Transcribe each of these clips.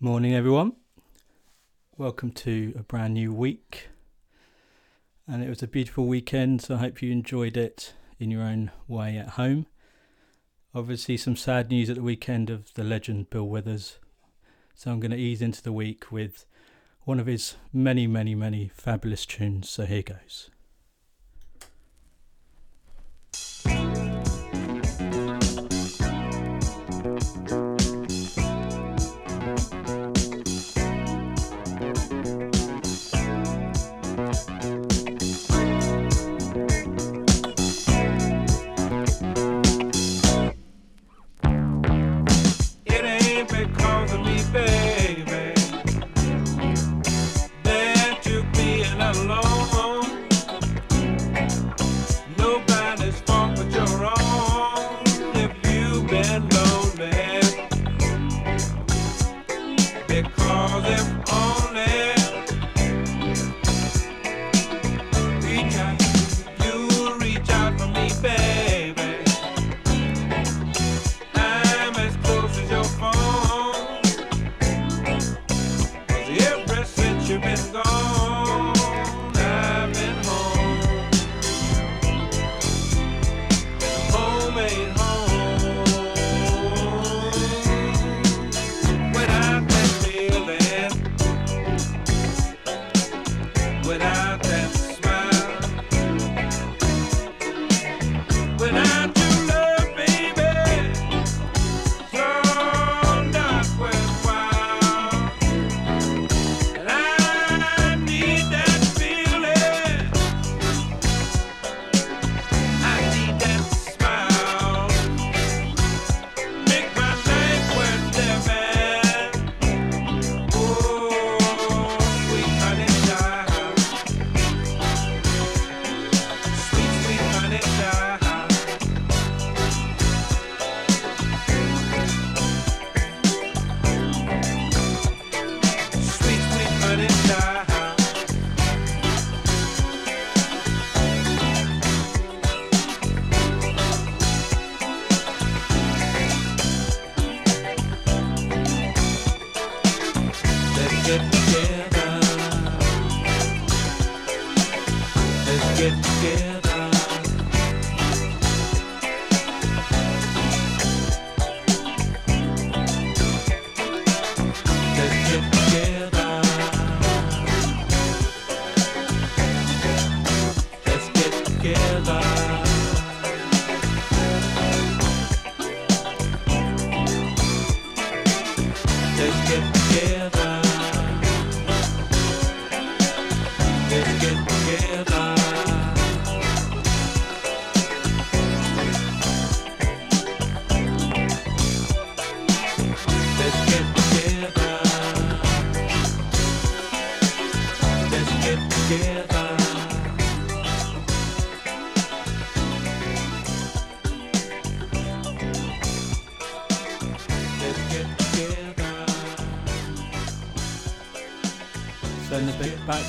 Morning, everyone. Welcome to a brand new week. And it was a beautiful weekend, so I hope you enjoyed it in your own way at home. Obviously, some sad news at the weekend of the legend Bill Withers. So I'm going to ease into the week with one of his many, many, many fabulous tunes. So here goes.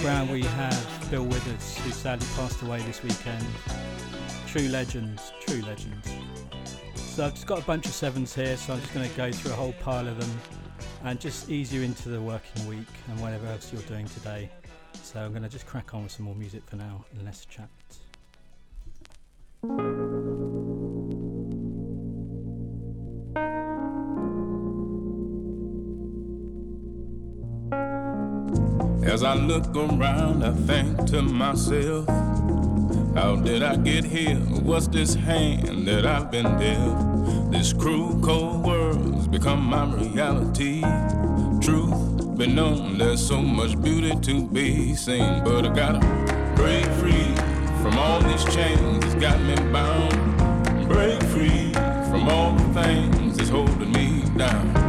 We have Bill Withers, who sadly passed away this weekend. True legends, true legends. So I've just got a bunch of sevens here, so I'm just going to go through a whole pile of them and just ease you into the working week and whatever else you're doing today. So I'm going to just crack on with some more music for now and less chat. As I look around, I think to myself, how did I get here? What's this hand that I've been dealt? This cruel, cold world's become my reality. Truth be known, there's so much beauty to be seen, but I gotta break free from all these chains that's got me bound. Break free from all the things that's holding me down.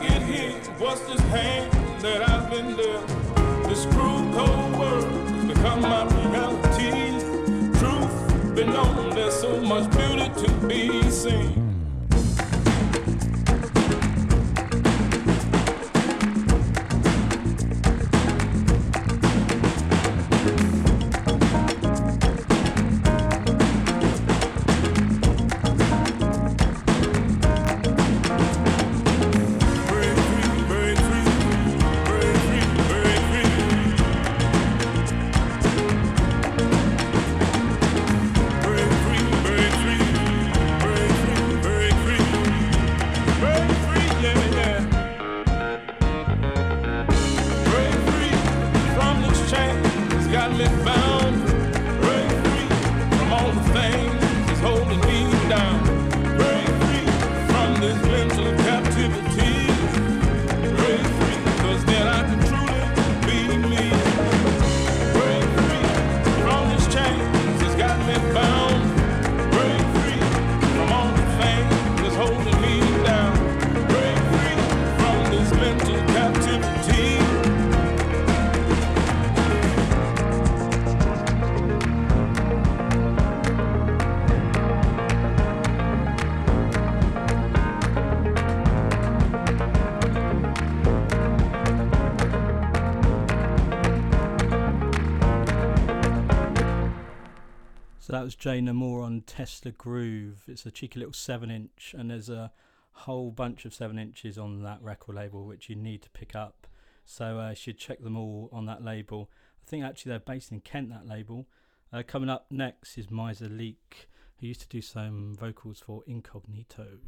Get here? What's this hand that I've been dealt? This cruel cold world has become my reality. Truth been known, there's so much beauty to be seen. that was Jay Namor on Tesla Groove. It's a cheeky little seven inch, and there's a whole bunch of seven inches on that record label which you need to pick up. So uh, you should check them all on that label. I think actually they're based in Kent. That label. Uh, coming up next is Maysa Leak, who used to do some vocals for Incognito.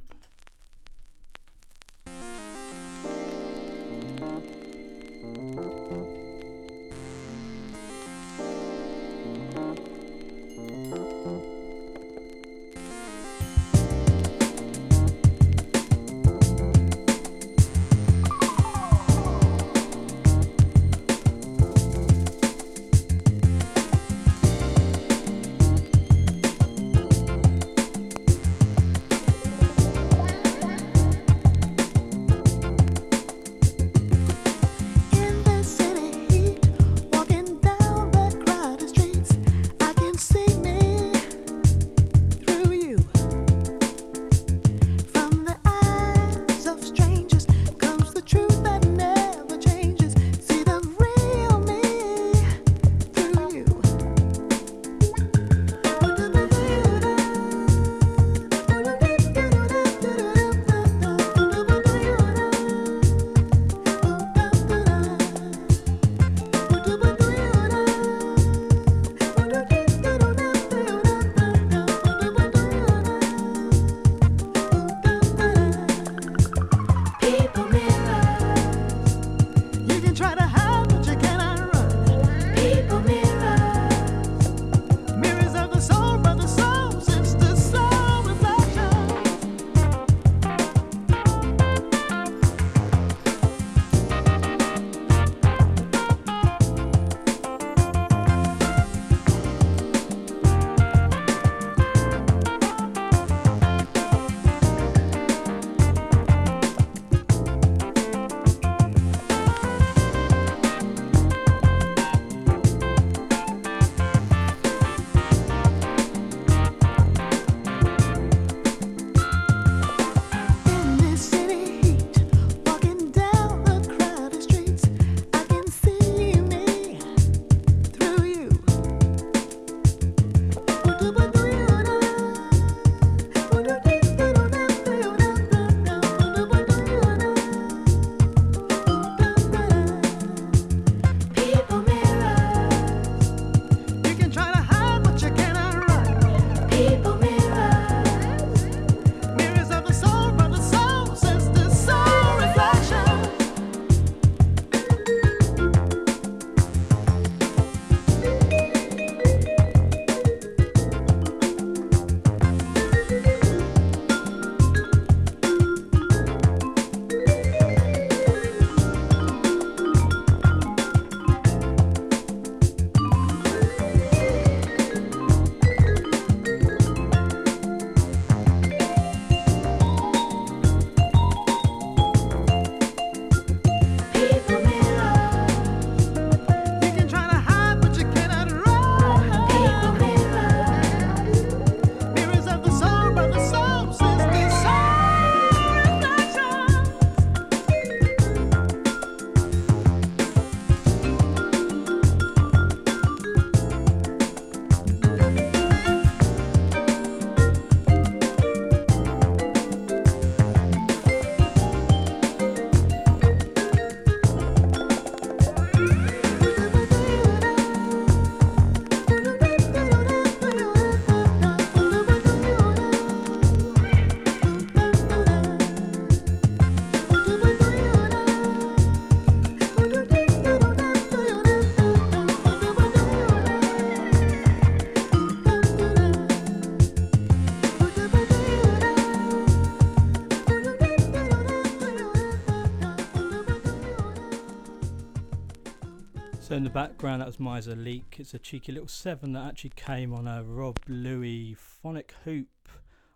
So in the background, that was Maysa Leak. It's a cheeky little seven that actually came on a Rob Louie phonic hoop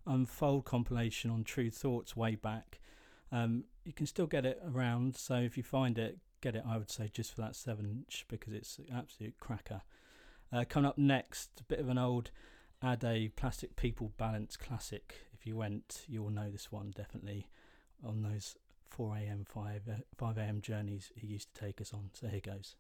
unfold compilation on Tru Thoughts way back. Um, you can still get it around, so if you find it, get it. I would say just for that seven inch because it's an absolute cracker. Uh, coming up next, a bit of an old Ade Plastic People Balance classic. If you went, you'll know this one definitely on those 4 a.m. 5 5 a.m. journeys he used to take us on. So here goes.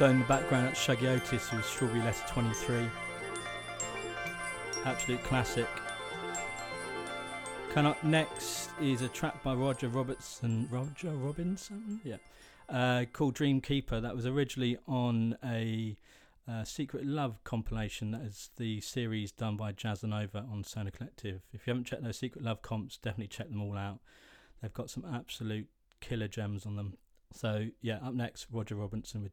So in the background, that's Shuggie Otis with Strawberry Letter 23. Absolute classic. Coming up next is a track by Roger Robertson. Roger Robinson? Yeah. Uh, called Dream Keeper. That was originally on a uh, Secret Love compilation. That is the series done by Jazzanova on Sonar Kollektiv. If you haven't checked those Secret Love comps, definitely check them all out. They've got some absolute killer gems on them. So, yeah, up next, Roger Robinson with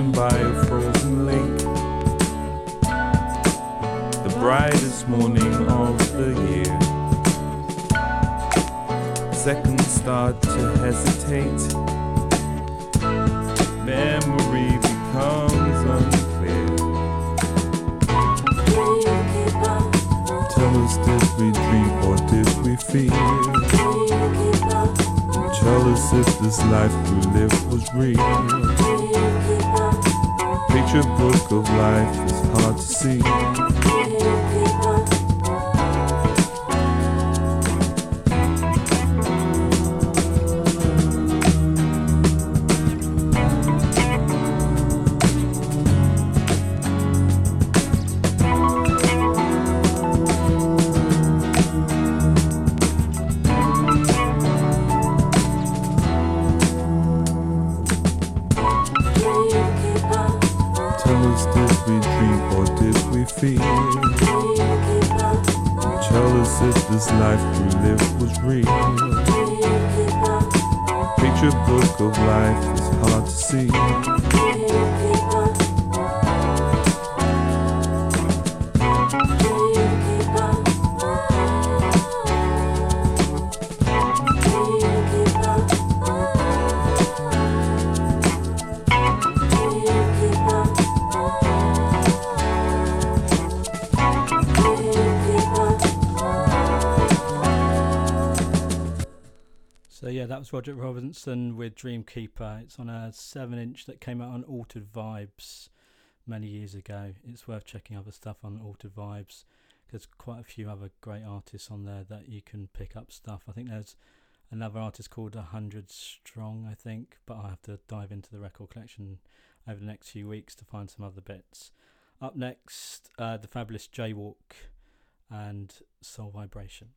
driven by a frozen lake. The brightest morning of the year. Seconds start to hesitate. Memory becomes unclear. Tell us, did we dream or did we fear? Tell us if this life we live was real. Your book of life, is hard to see. Keeper. Roger Robinson with Dreamkeeper. It's on a 7 inch that came out on Altered Vibes many years ago. It's worth checking other stuff on Altered Vibes. There's quite a few other great artists on there that you can pick up stuff. I think there's another artist called 100 Strong, I think, but I'll have to dive into the record collection over the next few weeks to find some other bits. Up next, uh, the fabulous Jaywalk and Soul Vibration.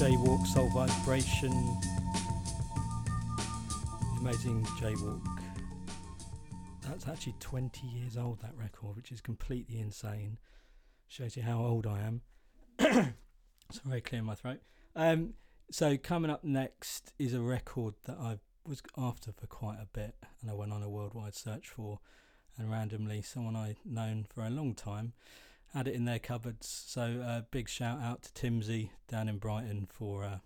Jaywalk, Soul Vibration. Amazing Jaywalk. That's actually 20 years old, that record, which is completely insane. Shows you how old I am. it's very clear in my throat. Um, so, coming up next is a record that I was after for quite a bit, and I went on a worldwide search for, and randomly, someone I'd known for a long time had it in their cupboards. So uh, big shout out to Timsey down in Brighton for uh,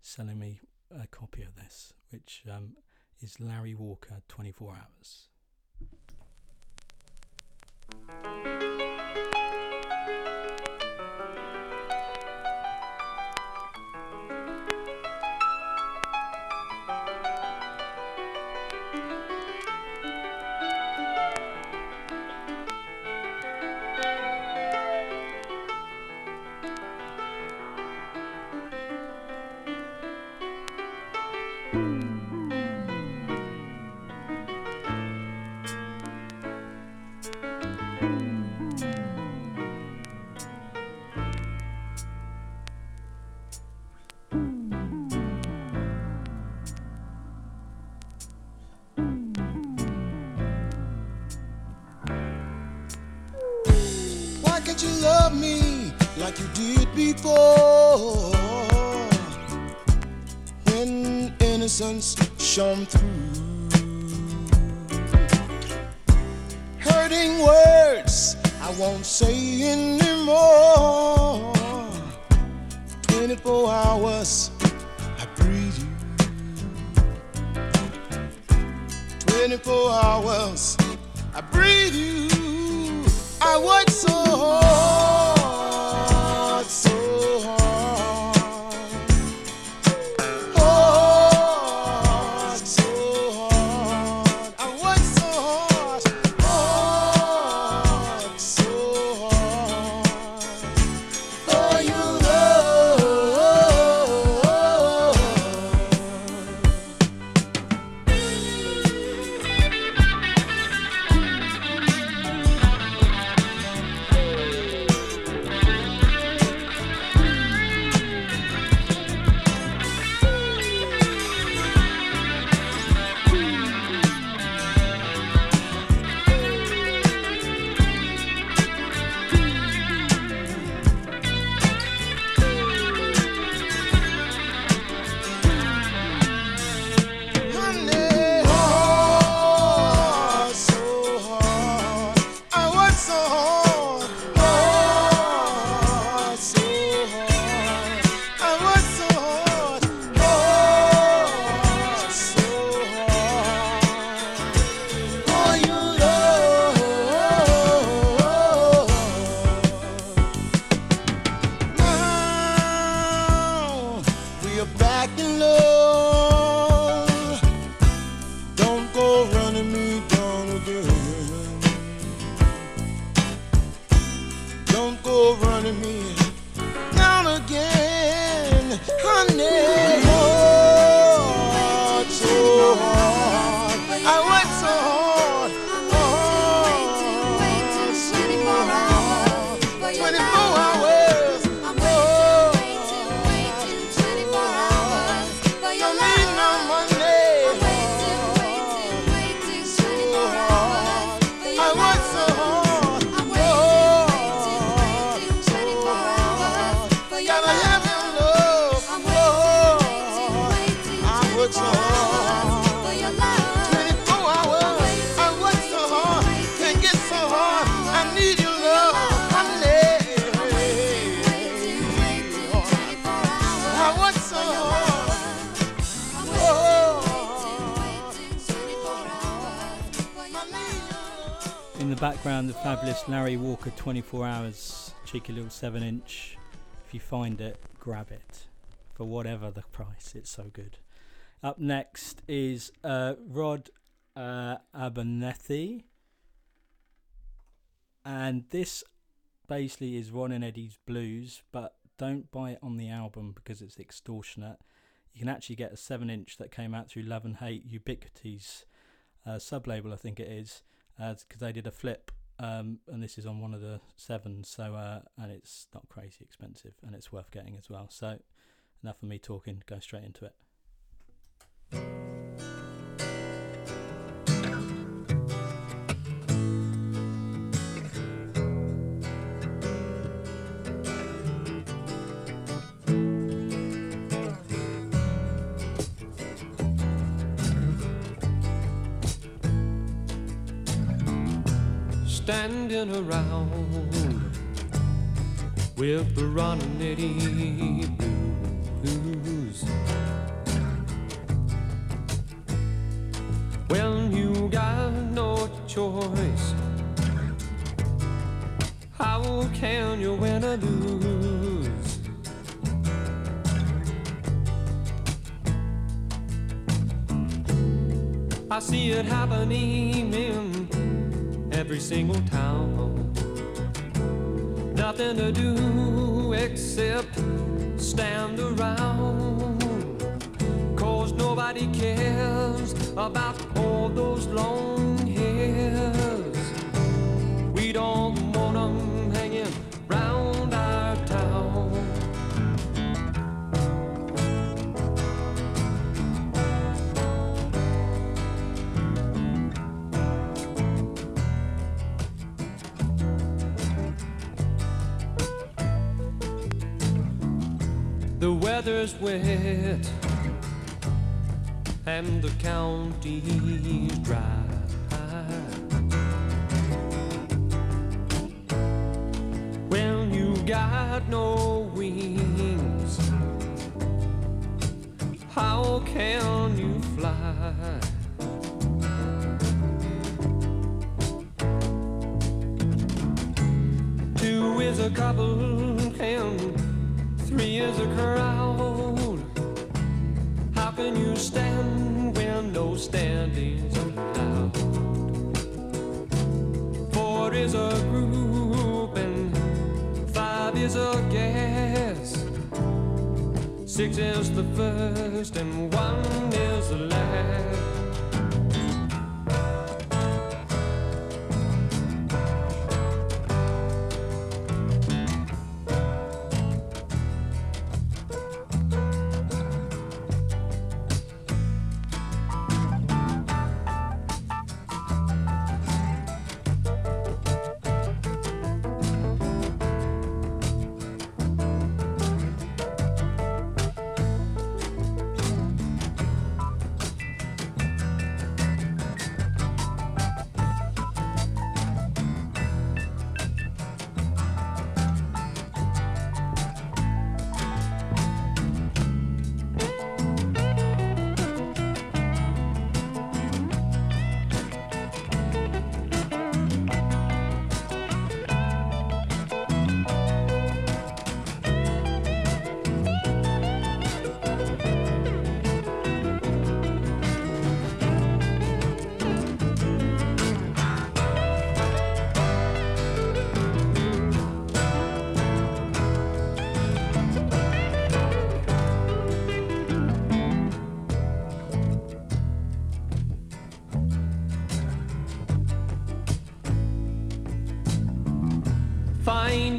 selling me a copy of this, which um, is Larry Walker 24 Hours. 24 hours I breathe you. 24 hours I breathe you. I work so hard. Background, the fabulous Larry Walker 24 Hours, cheeky little 7 inch. If you find it, grab it for whatever the price, it's so good. Up next is uh, Rod uh, Abernethy. And this basically is Ron and Eddie's Blues, but don't buy it on the album because it's extortionate. You can actually get a 7 inch that came out through Luv N' Haight Ubiquity's uh, sub label, I think it is because uh, they did a flip um, and this is on one of the sevens. So uh, and it's not crazy expensive, and it's worth getting as well. So enough of me talking. Go straight into it. Standing around with the Ronnetti blues. When you got no choice, how can you win or lose? I see it happening in every single town. Nothing to do except stand around. Cause nobody cares about all those long weather's wet and the county's dry. When you got no wings, how can you fly? Two is a couple and three is a crowd. Can you stand when no standing's allowed? Four is a group and five is a guess. Six is the first and one is the last.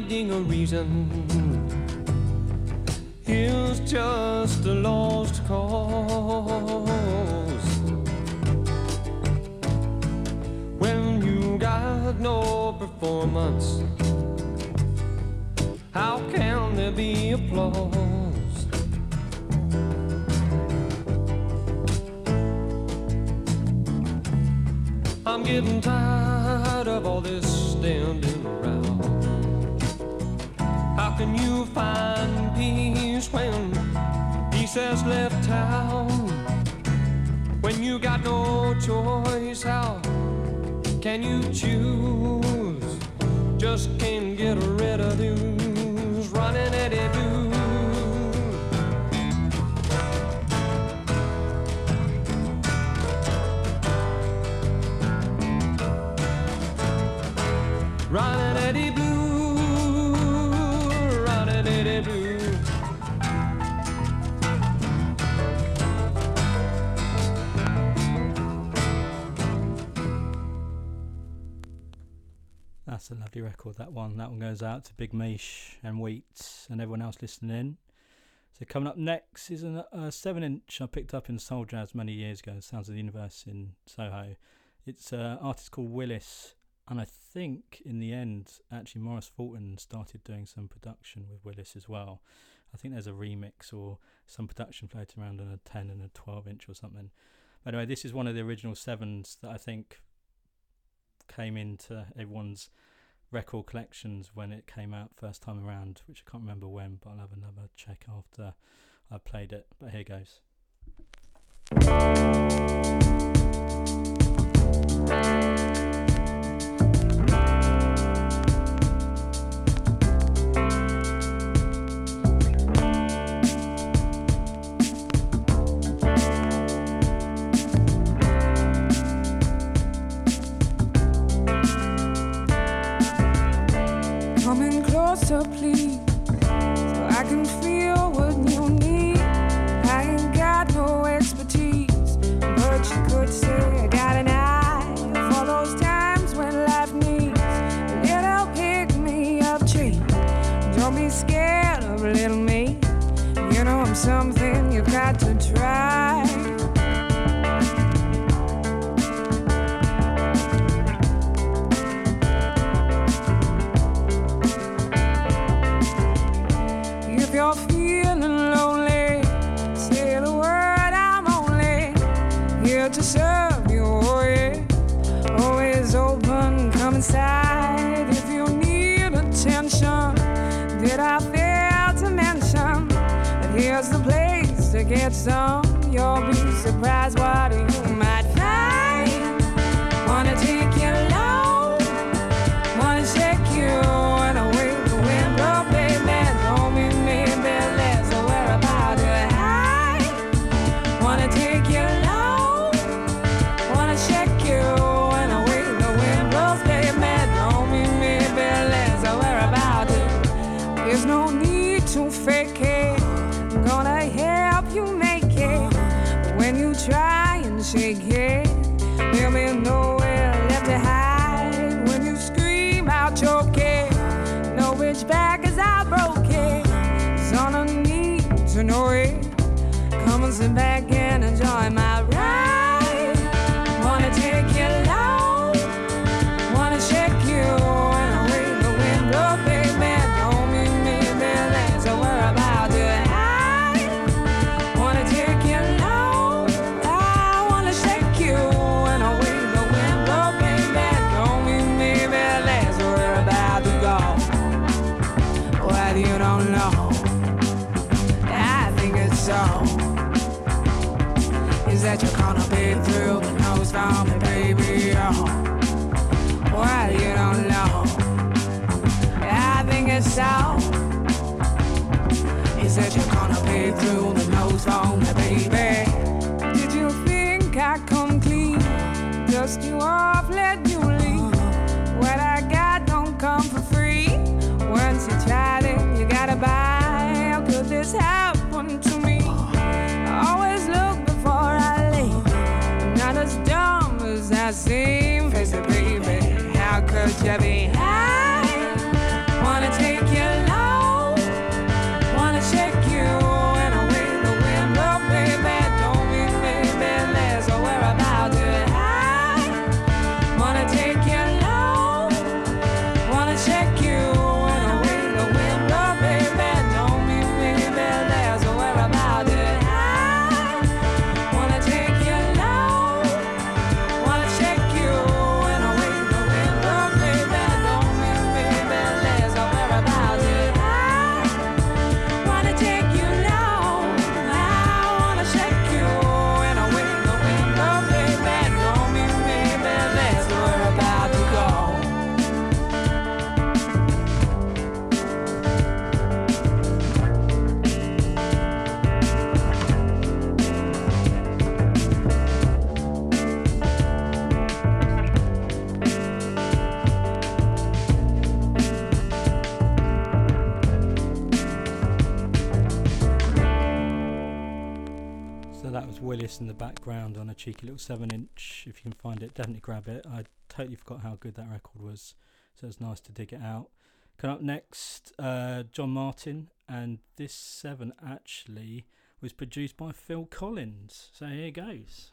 Finding a reason is just a lost cause. When you got no performance, has left town? When you got no choice, how can you choose? Just can't get rid of these Lovely record, that one. That one goes out to Big Mish and Wheat and everyone else listening in. So coming up next is a uh, seven inch I picked up in Soul Jazz many years ago. Sounds of the Universe in Soho. It's an artist called Willis, and I think in the end, actually Maurice Fulton started doing some production with Willis as well. I think there's a remix or some production floating around on a 10 and a 12 inch or something. Anyway, this is one of the original sevens that I think came into everyone's record collections when it came out first time around, which I can't remember when, but I'll have another check after I played it. But here goes. so please. to get some. You'll be is that you're gonna be through the nose for me, baby. Oh, well, you don't know. I think it's so. Is that you're gonna be through the nose for me, baby? Did you think I come clean? Dust you off, let you leave. What I got don't come for free. Once you tried it, you gotta buy. How could this happen? to be. In the background on a cheeky little 7 inch. If you can find it, definitely grab it. I totally forgot how good that record was. so it's nice to dig it out. Coming up next, uh, John Martyn, and this seven actually was produced by Phil Collins. So here goes.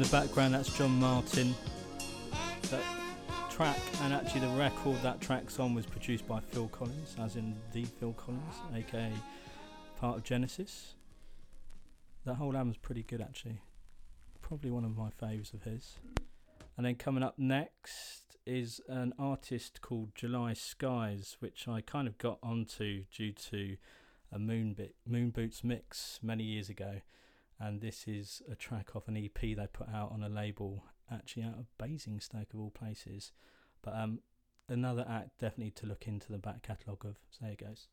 The background, that's John Martyn. That track and actually the record that track's on was produced by Phil Collins, as in the Phil Collins, aka part of Genesis. That whole album's pretty good actually. Probably one of my favourites of his. And then coming up next is an artist called July Skies, which I kind of got onto due to a Moon, Moon Boots mix many years ago and this is a track off an EP they put out on a label actually out of Basingstoke of all places. But um, another act definitely to look into the back catalogue of. So there it goes.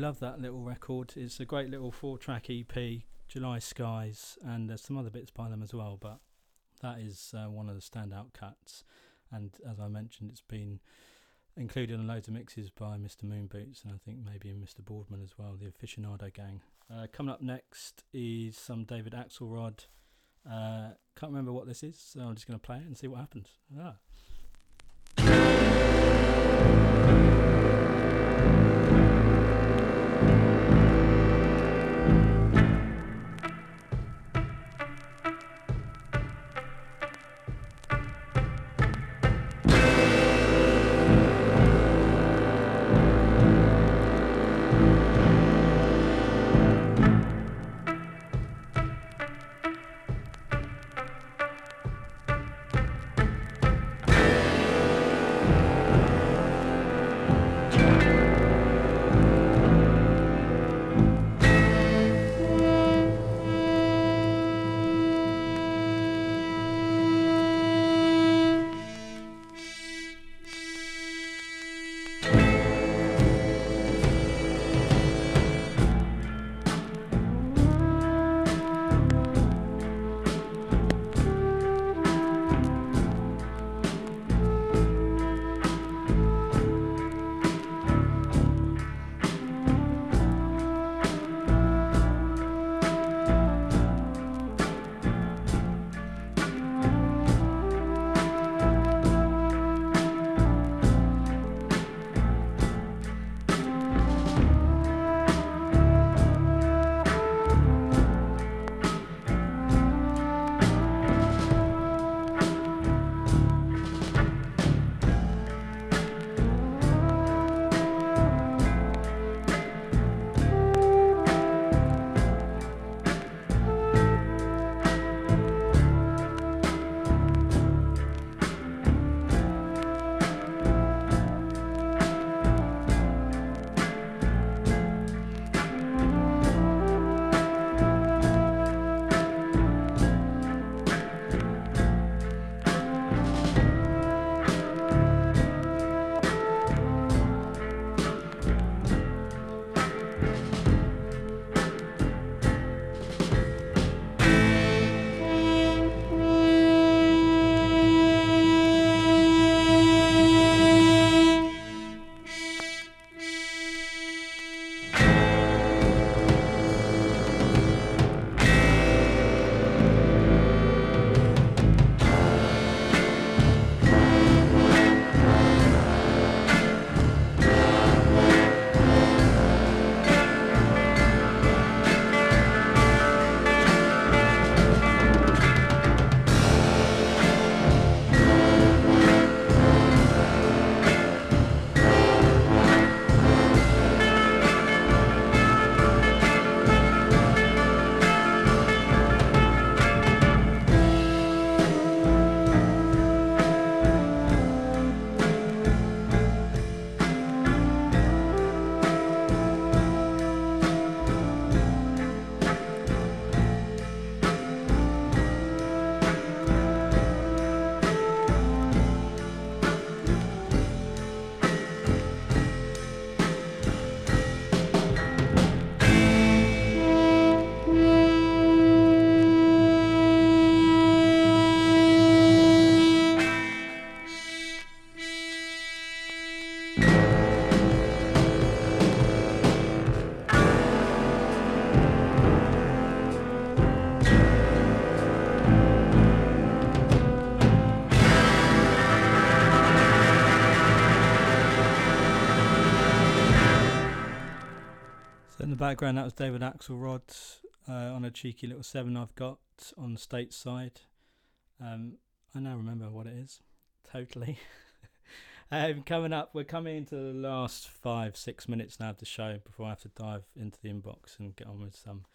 Love that little record. It's a great little four-track EP, July Skies, and there's some other bits by them as well. But that is uh, one of the standout cuts. And as I mentioned, it's been included in loads of mixes by Mr. Moonboots, and I think maybe in Mr. Boardman as well, the aficionado gang. Uh, coming up next is some David Axelrod. Uh, can't remember what this is, so I'm just going to play it and see what happens. Ah. Background, that was David Axelrod uh, on a cheeky little seven I've got on stateside. Um, I now remember what it is. Totally. um, coming up, we're coming into the last five, six minutes now of the show before I have to dive into the inbox and get on with some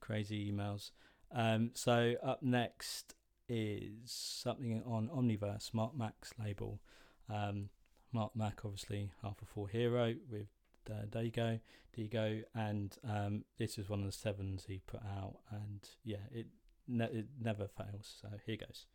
crazy emails. Um, so, up next is something on Omniverse, Marc Mac's label. Um, Marc Mac, obviously, half a 4hero with uh, Dego, Dego, and um, this is one of the sevens he put out, and yeah, it ne- it never fails. So here goes.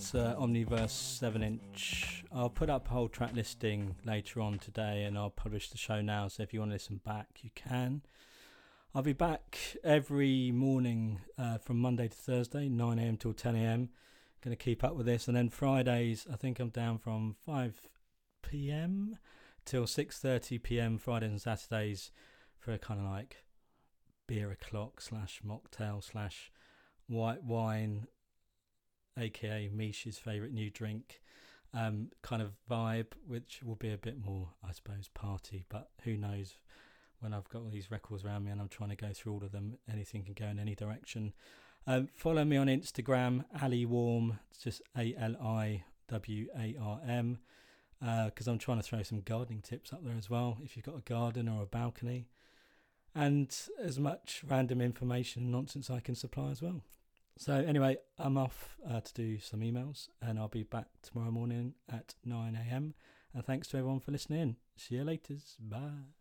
That's uh, Omniverse 7 inch. I'll put up a whole track listing later on today and I'll publish the show now. So if you want to listen back, you can. I'll be back every morning uh, from Monday to Thursday, 9am till 10am. Going to keep up with this. And then Fridays, I think I'm down from 5pm till 6.30pm, Fridays and Saturdays for a kind of like beer o'clock slash mocktail slash white wine, aka Misha's favourite new drink, um, kind of vibe, which will be a bit more, I suppose, party. But who knows? When I've got all these records around me and I'm trying to go through all of them, anything can go in any direction. Um, follow me on Instagram, Ali Warm. It's just A L I W A R M. Because uh, I'm trying to throw some gardening tips up there as well. If you've got a garden or a balcony, and as much random information and nonsense I can supply as well. So, anyway, I'm off uh, to do some emails and I'll be back tomorrow morning at 9 a.m. And thanks to everyone for listening. See you later. Bye.